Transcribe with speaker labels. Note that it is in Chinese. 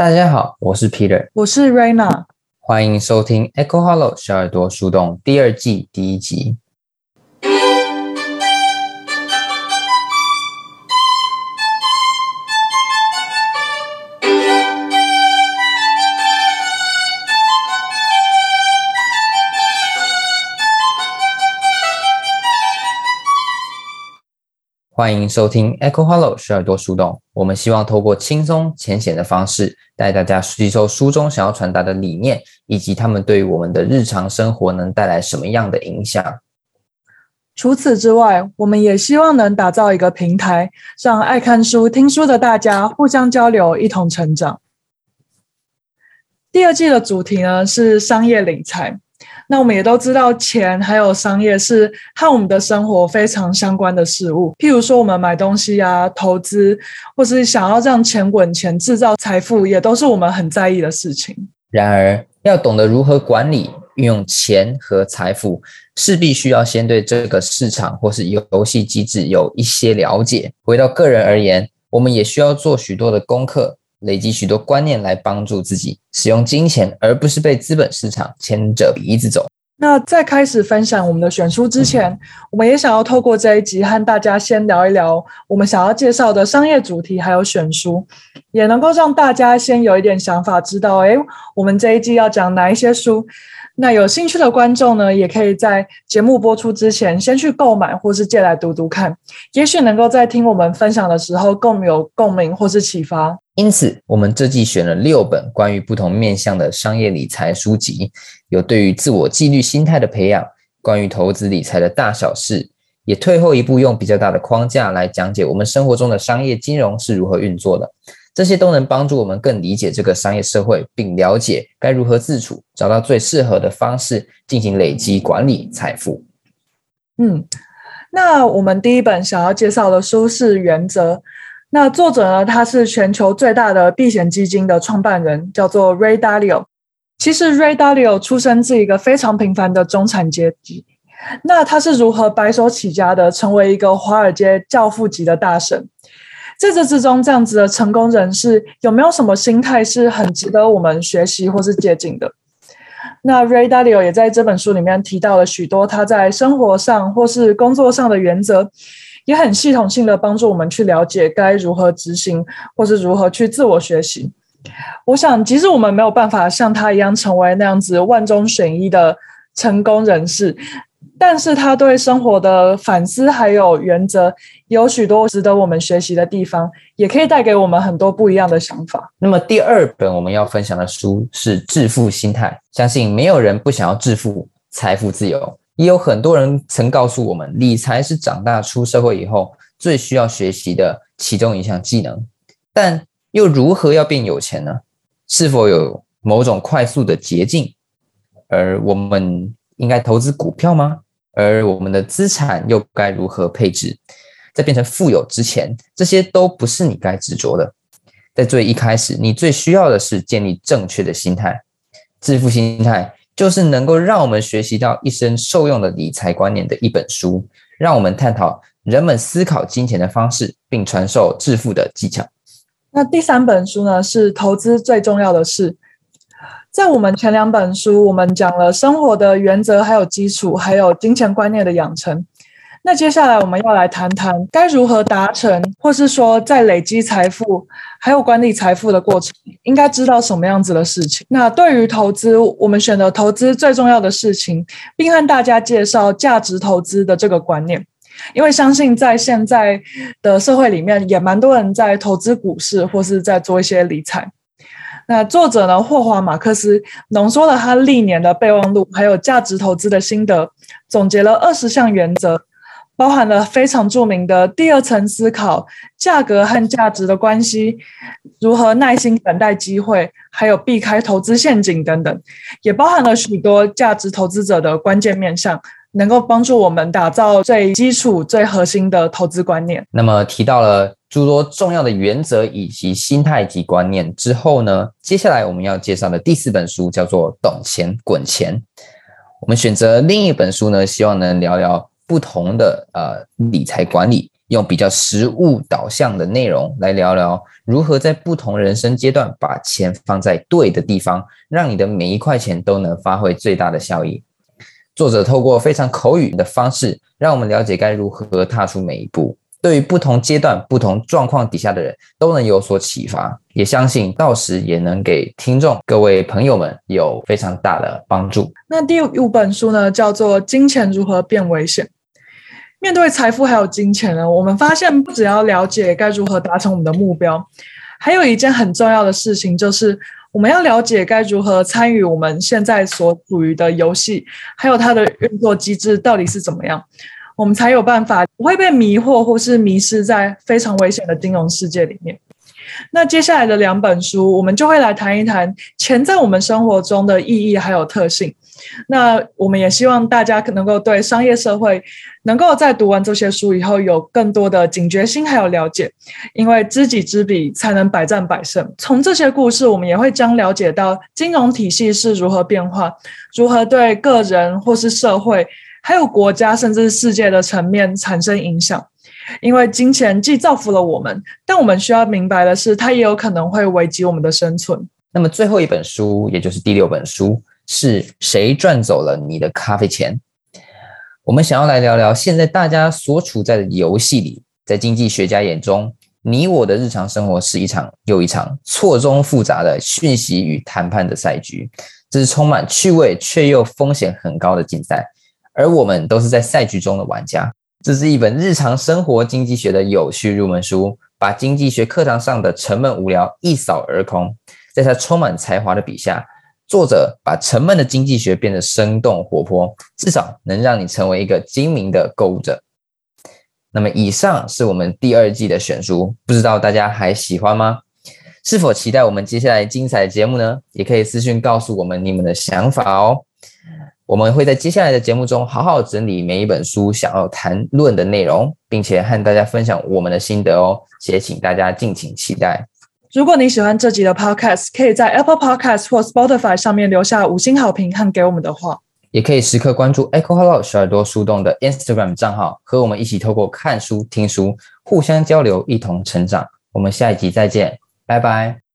Speaker 1: 大家好，我是 Peter，
Speaker 2: 我是 Raina，
Speaker 1: 欢迎收听 Echo Hollow 小耳朵树洞第二季第一集。欢迎收听 Echo Hollow 小耳朵树洞。我们希望透过轻松浅显的方式，带大家吸收书中想要传达的理念，以及他们对于我们的日常生活能带来什么样的影响。
Speaker 2: 除此之外，我们也希望能打造一个平台，让爱看书、听书的大家互相交流，一同成长。第二季的主题呢，是商业理财。那我们也都知道，钱还有商业是和我们的生活非常相关的事物。譬如说，我们买东西啊、投资，或是想要让钱滚钱、制造财富，也都是我们很在意的事情。
Speaker 1: 然而，要懂得如何管理、运用钱和财富，势必需要先对这个市场或是游戏机制有一些了解。回到个人而言，我们也需要做许多的功课。累积许多观念来帮助自己使用金钱，而不是被资本市场牵着鼻子走。
Speaker 2: 那在开始分享我们的选书之前，我们也想要透过这一集和大家先聊一聊我们想要介绍的商业主题，还有选书，也能够让大家先有一点想法，知道诶，我们这一季要讲哪一些书。那有兴趣的观众呢，也可以在节目播出之前先去购买，或是借来读读看，也许能够在听我们分享的时候更有共鸣或是启发。
Speaker 1: 因此，我们这季选了六本关于不同面向的商业理财书籍，有对于自我纪律心态的培养，关于投资理财的大小事，也退后一步，用比较大的框架来讲解我们生活中的商业金融是如何运作的。这些都能帮助我们更理解这个商业社会，并了解该如何自处，找到最适合的方式进行累积管理财富。
Speaker 2: 嗯，那我们第一本想要介绍的书是《原则》。那作者呢，他是全球最大的避险基金的创办人，叫做 Ray Dalio。其实 Ray Dalio 出生自一个非常平凡的中产阶级。那他是如何白手起家的，成为一个华尔街教父级的大神？在这之中，这样子的成功人士有没有什么心态是很值得我们学习或是借鉴的？那 Ray Dalio 也在这本书里面提到了许多他在生活上或是工作上的原则。也很系统性的帮助我们去了解该如何执行，或是如何去自我学习。我想，即使我们没有办法像他一样成为那样子万中选一的成功人士，但是他对生活的反思还有原则，有许多值得我们学习的地方，也可以带给我们很多不一样的想法。
Speaker 1: 那么，第二本我们要分享的书是《致富心态》，相信没有人不想要致富、财富自由。也有很多人曾告诉我们，理财是长大出社会以后最需要学习的其中一项技能。但又如何要变有钱呢？是否有某种快速的捷径？而我们应该投资股票吗？而我们的资产又该如何配置？在变成富有之前，这些都不是你该执着的。在最一开始，你最需要的是建立正确的心态，致富心态。就是能够让我们学习到一生受用的理财观念的一本书，让我们探讨人们思考金钱的方式，并传授致富的技巧。
Speaker 2: 那第三本书呢，是投资最重要的事。在我们前两本书，我们讲了生活的原则，还有基础，还有金钱观念的养成。那接下来我们要来谈谈该如何达成，或是说在累积财富还有管理财富的过程，应该知道什么样子的事情。那对于投资，我们选择投资最重要的事情，并和大家介绍价值投资的这个观念。因为相信在现在的社会里面，也蛮多人在投资股市或是在做一些理财。那作者呢，霍华马克思浓缩了他历年的备忘录，还有价值投资的心得，总结了二十项原则。包含了非常著名的第二层思考、价格和价值的关系、如何耐心等待机会，还有避开投资陷阱等等，也包含了许多价值投资者的关键面向，能够帮助我们打造最基础、最核心的投资观念。
Speaker 1: 那么提到了诸多重要的原则以及心态及观念之后呢，接下来我们要介绍的第四本书叫做《懂钱滚钱》。我们选择另一本书呢，希望能聊聊。不同的呃理财管理用比较实务导向的内容来聊聊如何在不同人生阶段把钱放在对的地方，让你的每一块钱都能发挥最大的效益。作者透过非常口语的方式，让我们了解该如何踏出每一步，对于不同阶段、不同状况底下的人都能有所启发。也相信到时也能给听众各位朋友们有非常大的帮助。
Speaker 2: 那第五本书呢，叫做《金钱如何变危险》。面对财富还有金钱呢，我们发现不只要了解该如何达成我们的目标，还有一件很重要的事情，就是我们要了解该如何参与我们现在所处于的游戏，还有它的运作机制到底是怎么样，我们才有办法不会被迷惑或是迷失在非常危险的金融世界里面。那接下来的两本书，我们就会来谈一谈钱在我们生活中的意义还有特性。那我们也希望大家可能够对商业社会能够在读完这些书以后有更多的警觉心还有了解，因为知己知彼才能百战百胜。从这些故事，我们也会将了解到金融体系是如何变化，如何对个人或是社会，还有国家甚至世界的层面产生影响。因为金钱既造福了我们，但我们需要明白的是，它也有可能会危及我们的生存。
Speaker 1: 那么最后一本书，也就是第六本书。是谁赚走了你的咖啡钱？我们想要来聊聊现在大家所处在的游戏里，在经济学家眼中，你我的日常生活是一场又一场错综复杂的讯息与谈判的赛局，这是充满趣味却又风险很高的竞赛，而我们都是在赛局中的玩家。这是一本日常生活经济学的有趣入门书，把经济学课堂上的沉闷无聊一扫而空，在他充满才华的笔下。作者把沉闷的经济学变得生动活泼，至少能让你成为一个精明的购物者。那么，以上是我们第二季的选书，不知道大家还喜欢吗？是否期待我们接下来精彩的节目呢？也可以私信告诉我们你们的想法哦。我们会在接下来的节目中好好整理每一本书想要谈论的内容，并且和大家分享我们的心得哦。也请大家敬请期待。
Speaker 2: 如果你喜欢这集的 Podcast，可以在 Apple Podcast 或 Spotify 上面留下五星好评和给我们的话，
Speaker 1: 也可以时刻关注 Echo Hello 小耳朵树洞的 Instagram 账号，和我们一起透过看书、听书，互相交流，一同成长。我们下一集再见，拜拜。